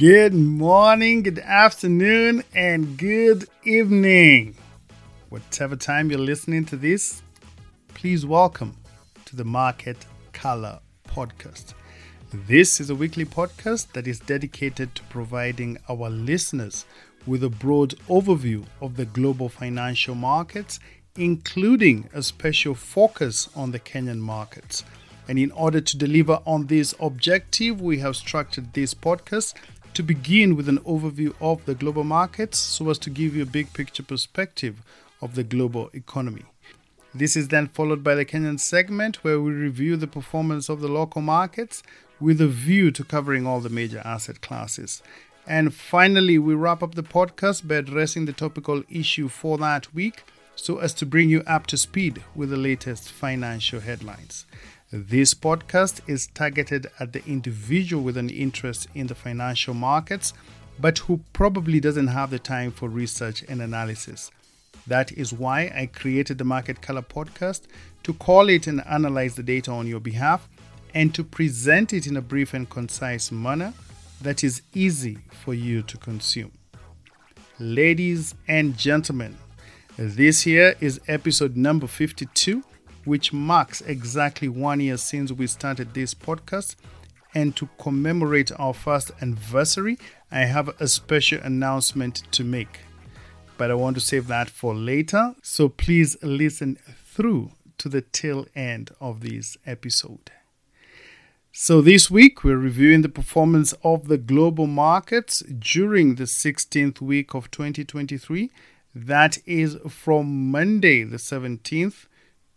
Good morning, good afternoon, and good evening. Whatever time you're listening to this, please welcome to the Market Color Podcast. This is a weekly podcast that is dedicated to providing our listeners with a broad overview of the global financial markets, including a special focus on the Kenyan markets. And in order to deliver on this objective, we have structured this podcast to begin with an overview of the global markets so as to give you a big picture perspective of the global economy. This is then followed by the Kenyan segment where we review the performance of the local markets with a view to covering all the major asset classes. And finally, we wrap up the podcast by addressing the topical issue for that week so as to bring you up to speed with the latest financial headlines. This podcast is targeted at the individual with an interest in the financial markets, but who probably doesn't have the time for research and analysis. That is why I created the Market Color podcast to call it and analyze the data on your behalf and to present it in a brief and concise manner that is easy for you to consume. Ladies and gentlemen, this here is episode number 52 which marks exactly one year since we started this podcast. And to commemorate our first anniversary, I have a special announcement to make. But I want to save that for later. So please listen through to the tail end of this episode. So, this week we're reviewing the performance of the global markets during the 16th week of 2023. That is from Monday, the 17th,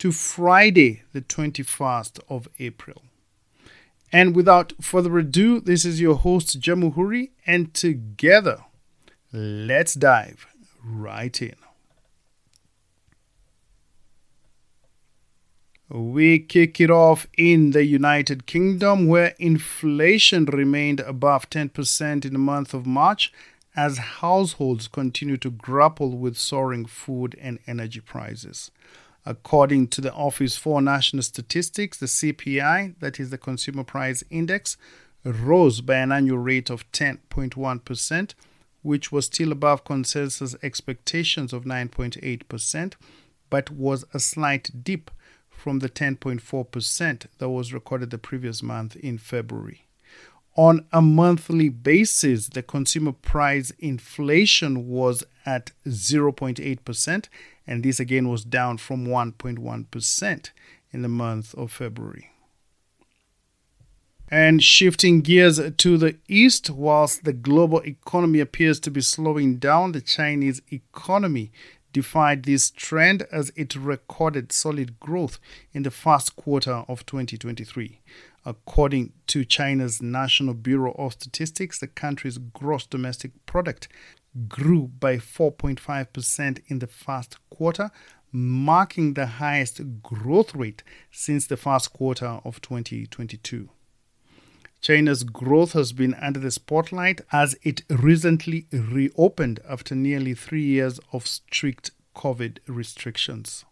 to Friday, the 21st of April. And without further ado, this is your host, Jamuhuri, and together, let's dive right in. We kick it off in the United Kingdom, where inflation remained above 10% in the month of March as households continue to grapple with soaring food and energy prices. According to the Office for National Statistics, the CPI, that is the Consumer Price Index, rose by an annual rate of 10.1%, which was still above consensus expectations of 9.8%, but was a slight dip from the 10.4% that was recorded the previous month in February. On a monthly basis, the consumer price inflation was at 0.8%, and this again was down from 1.1% in the month of February. And shifting gears to the east, whilst the global economy appears to be slowing down, the Chinese economy defied this trend as it recorded solid growth in the first quarter of 2023. According to China's National Bureau of Statistics, the country's gross domestic product grew by 4.5% in the first quarter, marking the highest growth rate since the first quarter of 2022. China's growth has been under the spotlight as it recently reopened after nearly three years of strict COVID restrictions.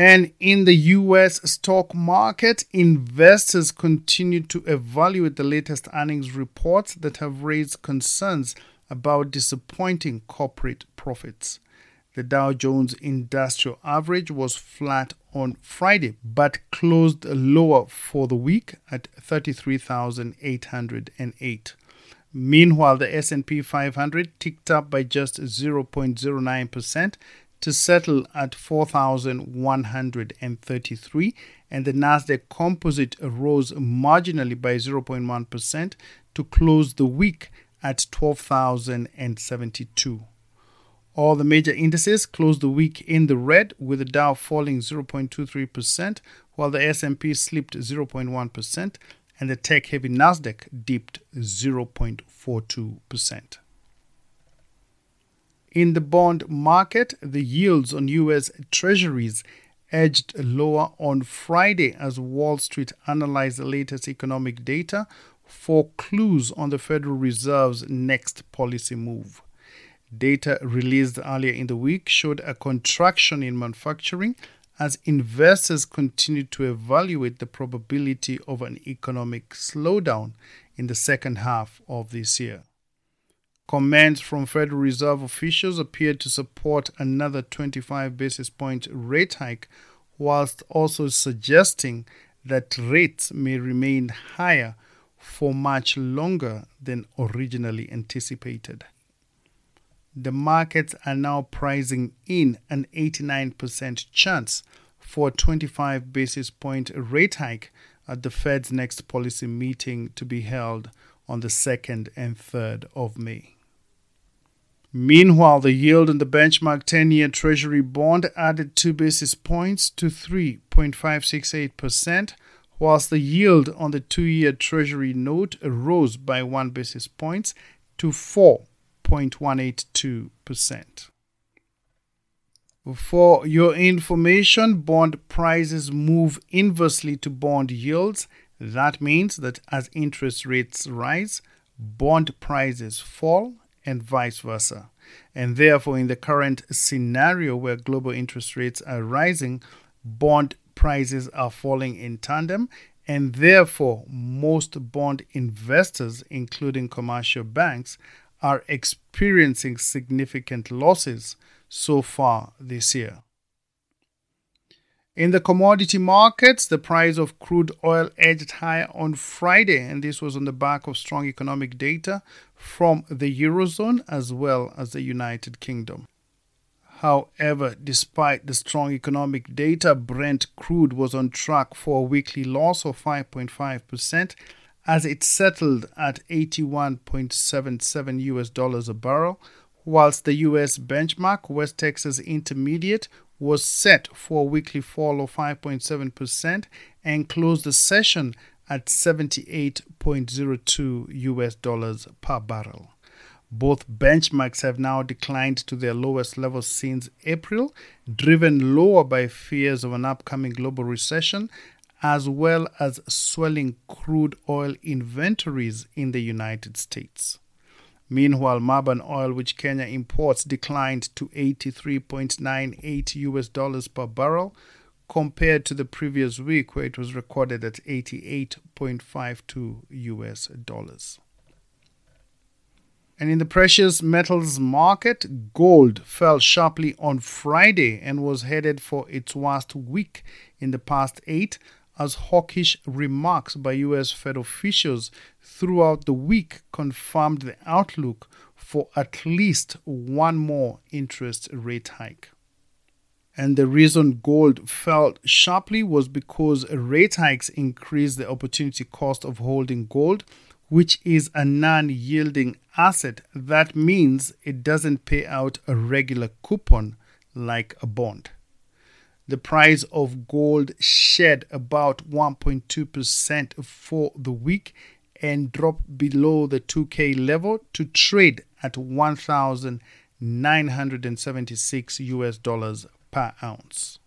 And in the US stock market, investors continue to evaluate the latest earnings reports that have raised concerns about disappointing corporate profits. The Dow Jones Industrial Average was flat on Friday but closed lower for the week at 33,808. Meanwhile, the S&P 500 ticked up by just 0.09% to settle at 4,133, and the Nasdaq Composite rose marginally by 0.1% to close the week at 12,072. All the major indices closed the week in the red, with the Dow falling 0.23%, while the S&P slipped 0.1%, and the tech-heavy Nasdaq dipped 0.42%. In the bond market, the yields on US Treasuries edged lower on Friday as Wall Street analyzed the latest economic data for clues on the Federal Reserve's next policy move. Data released earlier in the week showed a contraction in manufacturing as investors continued to evaluate the probability of an economic slowdown in the second half of this year. Comments from Federal Reserve officials appeared to support another 25 basis point rate hike, whilst also suggesting that rates may remain higher for much longer than originally anticipated. The markets are now pricing in an 89% chance for a 25 basis point rate hike at the Fed's next policy meeting to be held on the 2nd and 3rd of May. Meanwhile, the yield on the benchmark 10 year Treasury bond added 2 basis points to 3.568%, whilst the yield on the 2 year Treasury note rose by 1 basis point to 4.182%. For your information, bond prices move inversely to bond yields. That means that as interest rates rise, bond prices fall and vice versa. And therefore, in the current scenario where global interest rates are rising, bond prices are falling in tandem, and therefore, most bond investors, including commercial banks, are experiencing significant losses so far this year. In the commodity markets, the price of crude oil edged higher on Friday, and this was on the back of strong economic data from the Eurozone as well as the United Kingdom. However, despite the strong economic data, Brent crude was on track for a weekly loss of 5.5% as it settled at 81.77 US dollars a barrel, whilst the US benchmark West Texas Intermediate was set for a weekly fall of 5.7% and closed the session at 78.02 US dollars per barrel. Both benchmarks have now declined to their lowest levels since April, driven lower by fears of an upcoming global recession as well as swelling crude oil inventories in the United States. Meanwhile, Murban oil, which Kenya imports, declined to 83.98 US dollars per barrel compared to the previous week where it was recorded at 88.52 US dollars. And in the precious metals market, gold fell sharply on Friday and was headed for its worst week in the past eight as hawkish remarks by US Fed officials throughout the week confirmed the outlook for at least one more interest rate hike. And the reason gold fell sharply was because rate hikes increased the opportunity cost of holding gold, which is a non yielding asset. That means it doesn't pay out a regular coupon like a bond the price of gold shed about 1.2% for the week and dropped below the 2K level to trade at 1,976 US dollars per ounce.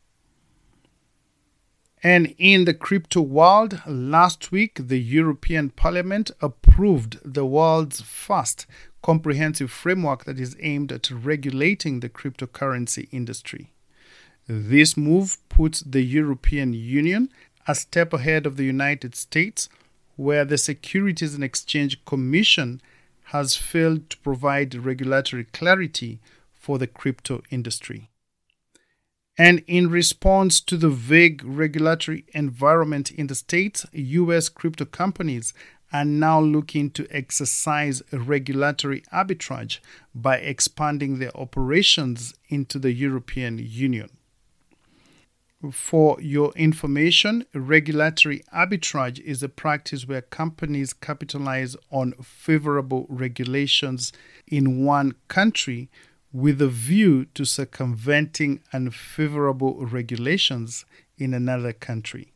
And in the crypto world, last week the European Parliament approved the world's first comprehensive framework that is aimed at regulating the cryptocurrency industry. This move puts the European Union a step ahead of the United States, where the Securities and Exchange Commission has failed to provide regulatory clarity for the crypto industry. And in response to the vague regulatory environment in the States, US crypto companies are now looking to exercise regulatory arbitrage by expanding their operations into the European Union. For your information, regulatory arbitrage is a practice where companies capitalize on favorable regulations in one country with a view to circumventing unfavorable regulations in another country.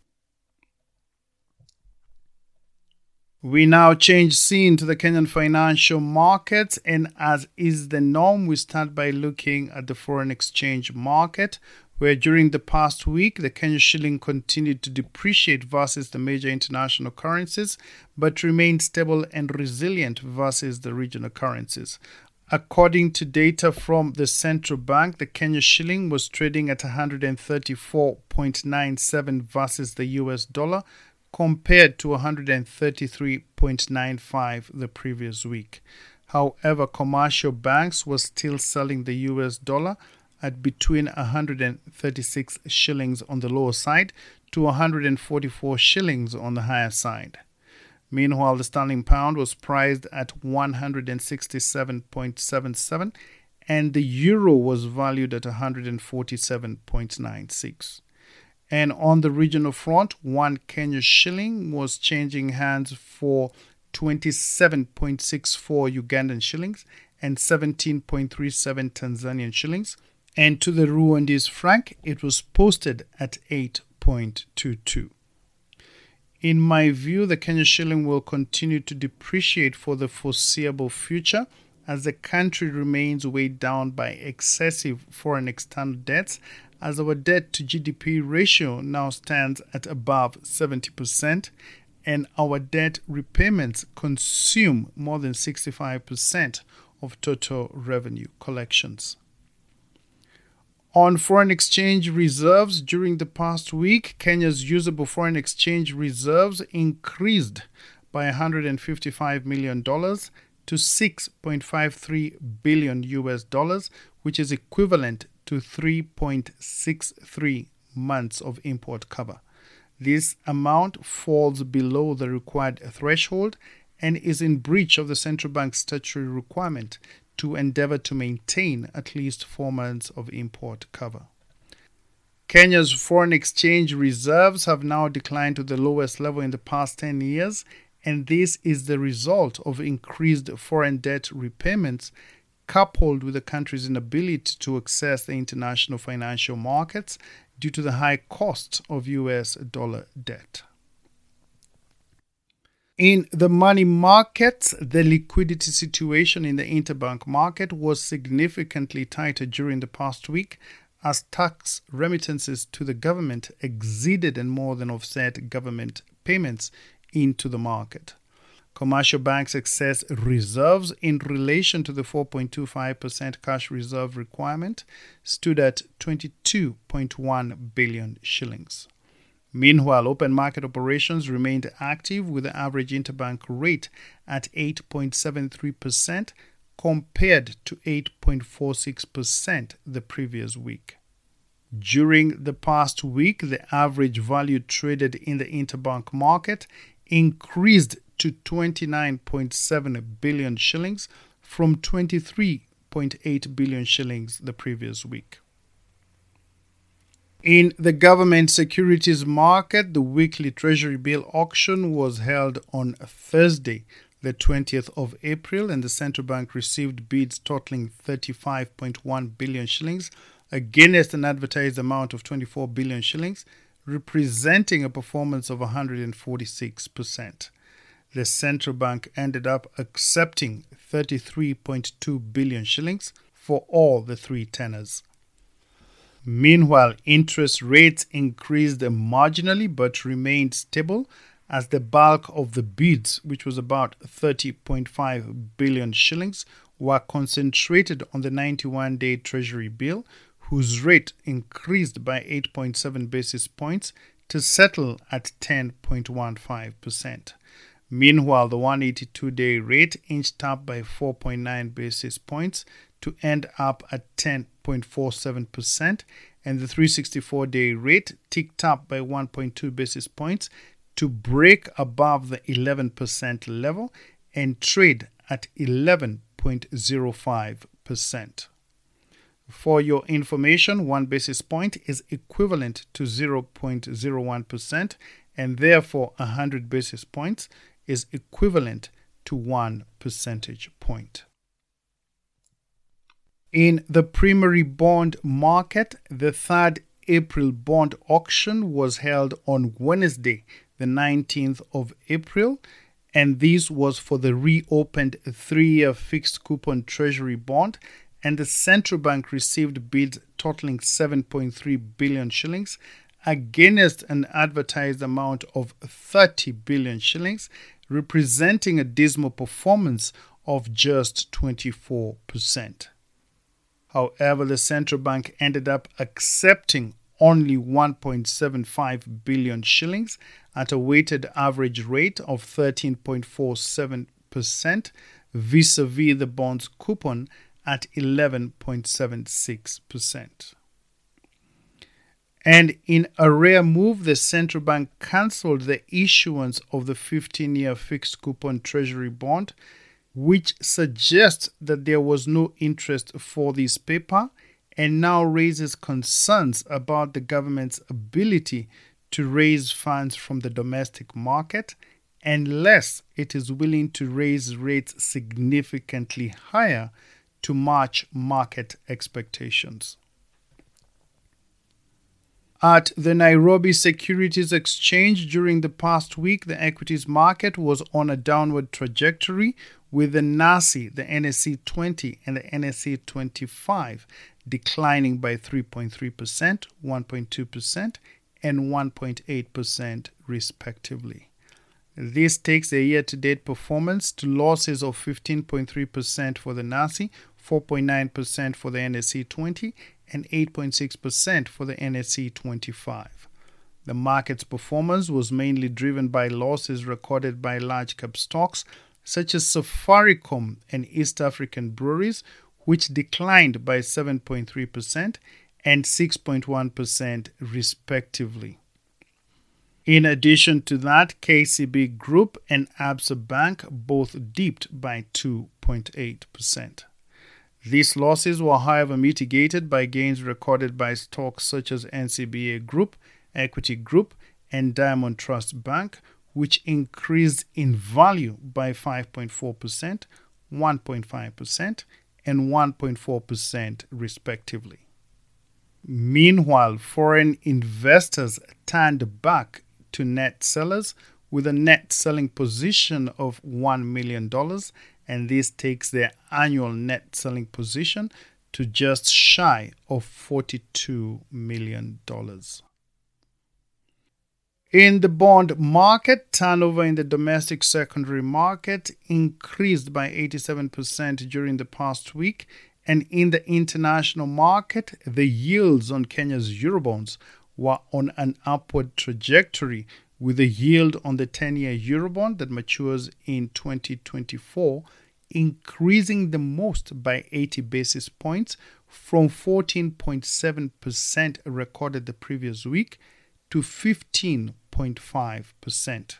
We now change scene to the Kenyan financial markets, and as is the norm, we start by looking at the foreign exchange market, where during the past week the Kenya shilling continued to depreciate versus the major international currencies but remained stable and resilient versus the regional currencies. According to data from the central bank, the Kenya shilling was trading at 134.97 versus the US dollar, compared to 133.95 the previous week. However, commercial banks were still selling the US dollar at between 136 shillings on the lower side to 144 shillings on the higher side. Meanwhile, the sterling pound was priced at 167.77 and the euro was valued at 147.96. And on the regional front, one Kenya shilling was changing hands for 27.64 Ugandan shillings and 17.37 Tanzanian shillings. And to the Rwandese franc, it was posted at 8.22. In my view, the Kenyan shilling will continue to depreciate for the foreseeable future as the country remains weighed down by excessive foreign external debts, as our debt to GDP ratio now stands at above 70%, and our debt repayments consume more than 65% of total revenue collections. On foreign exchange reserves during the past week, Kenya's usable foreign exchange reserves increased by $155 million to 6.53 billion US dollars, which is equivalent to 3.63 months of import cover. This amount falls below the required threshold and is in breach of the central bank's statutory requirement to endeavor to maintain at least four months of import cover. Kenya's foreign exchange reserves have now declined to the lowest level in the past 10 years, and this is the result of increased foreign debt repayments coupled with the country's inability to access the international financial markets due to the high cost of US dollar debt. In the money markets, the liquidity situation in the interbank market was significantly tighter during the past week as tax remittances to the government exceeded and more than offset government payments into the market. Commercial banks' excess reserves in relation to the 4.25% cash reserve requirement stood at 22.1 billion shillings. Meanwhile, open market operations remained active with the average interbank rate at 8.73% compared to 8.46% the previous week. During the past week, the average value traded in the interbank market increased to 29.7 billion shillings from 23.8 billion shillings the previous week. In the government securities market, the weekly Treasury bill auction was held on Thursday, the 20th of April, and the central bank received bids totaling 35.1 billion shillings against an advertised amount of 24 billion shillings, representing a performance of 146%. The central bank ended up accepting 33.2 billion shillings for all the three tenors. Meanwhile, interest rates increased marginally but remained stable as the bulk of the bids, which was about 30.5 billion shillings, were concentrated on the 91 day Treasury bill, whose rate increased by 8.7 basis points to settle at 10.15%. Meanwhile, the 182 day rate inched up by 4.9 basis points to end up at 10.47%, and the 364 day rate ticked up by 1.2 basis points to break above the 11% level and trade at 11.05%. For your information, one basis point is equivalent to 0.01%, and therefore 100 basis points is equivalent to 1 percentage point. In the primary bond market, the third April bond auction was held on Wednesday, the 19th of April, and this was for the reopened three year fixed coupon treasury bond. And the central bank received bids totaling 7.3 billion shillings against an advertised amount of 30 billion shillings, representing a dismal performance of just 24%. However, the central bank ended up accepting only 1.75 billion shillings at a weighted average rate of 13.47% vis a vis the bond's coupon at 11.76%. And in a rare move, the central bank cancelled the issuance of the 15 year fixed coupon treasury bond, which suggests that there was no interest for this paper and now raises concerns about the government's ability to raise funds from the domestic market unless it is willing to raise rates significantly higher to match market expectations. At the Nairobi Securities Exchange during the past week, the equities market was on a downward trajectory with the NASI, the NSE 20, and the NSE 25 declining by 3.3%, 1.2%, and 1.8% respectively. This takes the year to date performance to losses of 15.3% for the NASI, 4.9% for the NSE 20, and 8.6% for the NSE 25. The market's performance was mainly driven by losses recorded by large cap stocks such as Safaricom and East African breweries, which declined by 7.3% and 6.1% respectively. In addition to that, KCB Group and Absa Bank both dipped by 2.8%. These losses were, however, mitigated by gains recorded by stocks such as NCBA Group, Equity Group, and Diamond Trust Bank, which increased in value by 5.4%, 1.5%, and 1.4% respectively. Meanwhile, foreign investors turned back to net sellers with a net selling position of $1 million, and this takes their annual net selling position to just shy of $42 million. In the bond market, turnover in the domestic secondary market increased by 87% during the past week, and in the international market, the yields on Kenya's Eurobonds were on an upward trajectory, with the yield on the 10 year Eurobond that matures in 2024 increasing the most by 80 basis points from 14.7% recorded the previous week to 15.5%.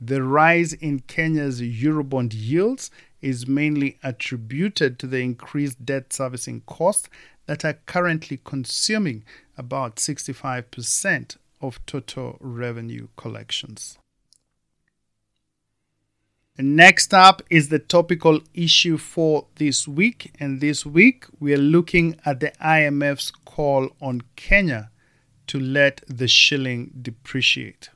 The rise in Kenya's Eurobond yields is mainly attributed to the increased debt servicing costs that are currently consuming about 65% of total revenue collections. Next up is the topical issue for this week, and this week we are looking at the IMF's call on Kenya to let the shilling depreciate.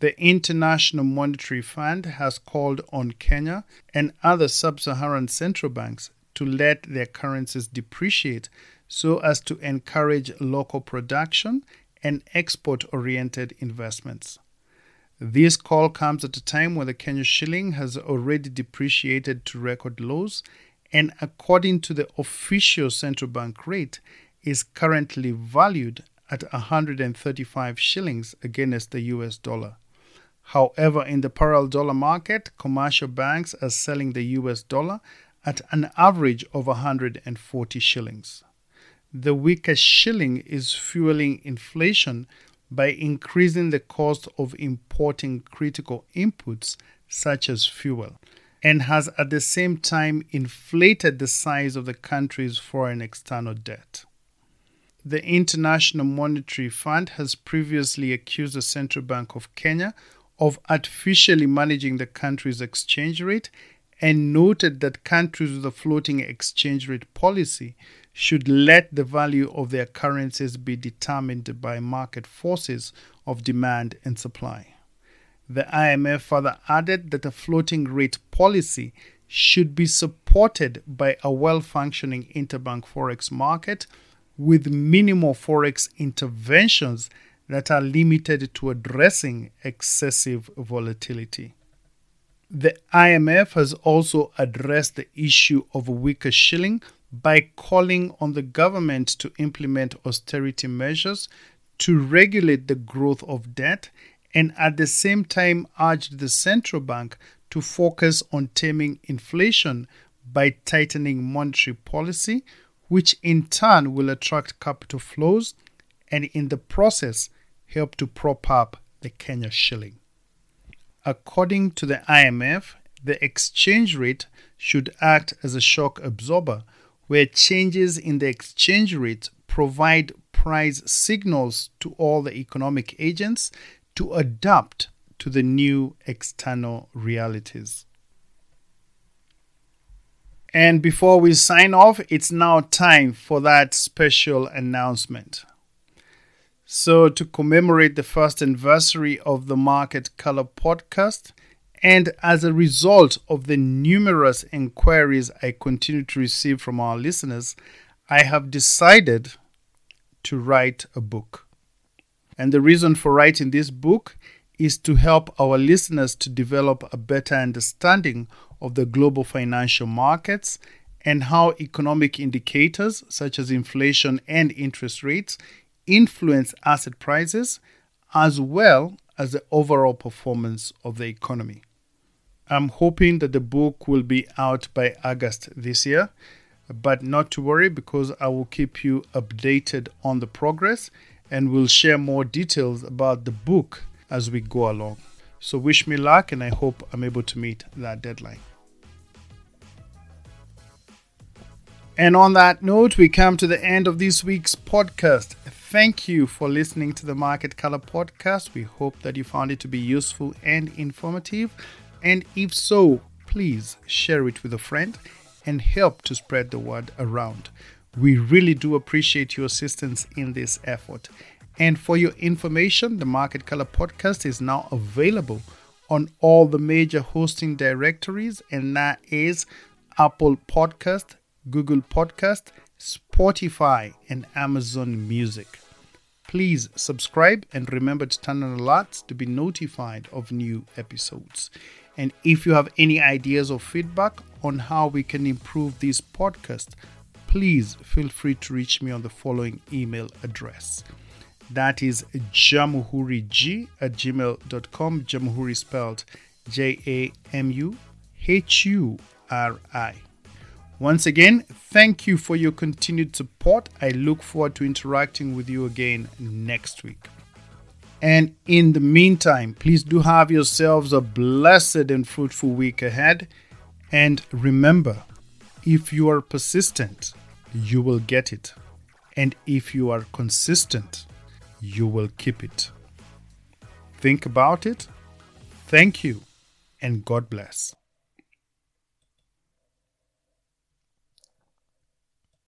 The International Monetary Fund has called on Kenya and other sub Saharan central banks to let their currencies depreciate so as to encourage local production and export oriented investments. This call comes at a time when the Kenya shilling has already depreciated to record lows and, according to the official central bank rate, is currently valued at 135 shillings against the US dollar. However, in the parallel dollar market, commercial banks are selling the US dollar at an average of 140 shillings the weaker shilling is fueling inflation by increasing the cost of importing critical inputs such as fuel and has at the same time inflated the size of the country's foreign external debt. The International Monetary Fund has previously accused the Central Bank of Kenya of artificially managing the country's exchange rate and noted that countries with a floating exchange rate policy should let the value of their currencies be determined by market forces of demand and supply. The IMF further added that a floating rate policy should be supported by a well functioning interbank forex market with minimal forex interventions that are limited to addressing excessive volatility. The IMF has also addressed the issue of a weaker shilling by calling on the government to implement austerity measures to regulate the growth of debt and at the same time urged the central bank to focus on taming inflation by tightening monetary policy, which in turn will attract capital flows and in the process help to prop up the Kenya shilling. According to the IMF, the exchange rate should act as a shock absorber, where changes in the exchange rate provide price signals to all the economic agents to adapt to the new external realities. And before we sign off, it's now time for that special announcement. So, to commemorate the first anniversary of the Market Color podcast, and as a result of the numerous inquiries I continue to receive from our listeners, I have decided to write a book. And the reason for writing this book is to help our listeners to develop a better understanding of the global financial markets and how economic indicators such as inflation and interest rates influence asset prices as well as the overall performance of the economy. I'm hoping that the book will be out by August this year, but not to worry because I will keep you updated on the progress and will share more details about the book as we go along. So, wish me luck, and I hope I'm able to meet that deadline. And on that note, we come to the end of this week's podcast. Thank you for listening to the Market Color podcast. We hope that you found it to be useful and informative. And if so, please share it with a friend and help to spread the word around. We really do appreciate your assistance in this effort. And for your information, the Market Color podcast is now available on all the major hosting directories, and that is Apple Podcast, Google Podcast, Spotify, and Amazon Music. Please subscribe and remember to turn on alerts to be notified of new episodes. And if you have any ideas or feedback on how we can improve this podcast, please feel free to reach me on the following email address. That is jamuhurij at gmail.com. Jamuhuri spelled J A M U H U R I. Once again, thank you for your continued support. I look forward to interacting with you again next week. And in the meantime, please do have yourselves a blessed and fruitful week ahead. And remember, if you are persistent, you will get it. And if you are consistent, you will keep it. Think about it. Thank you, and God bless.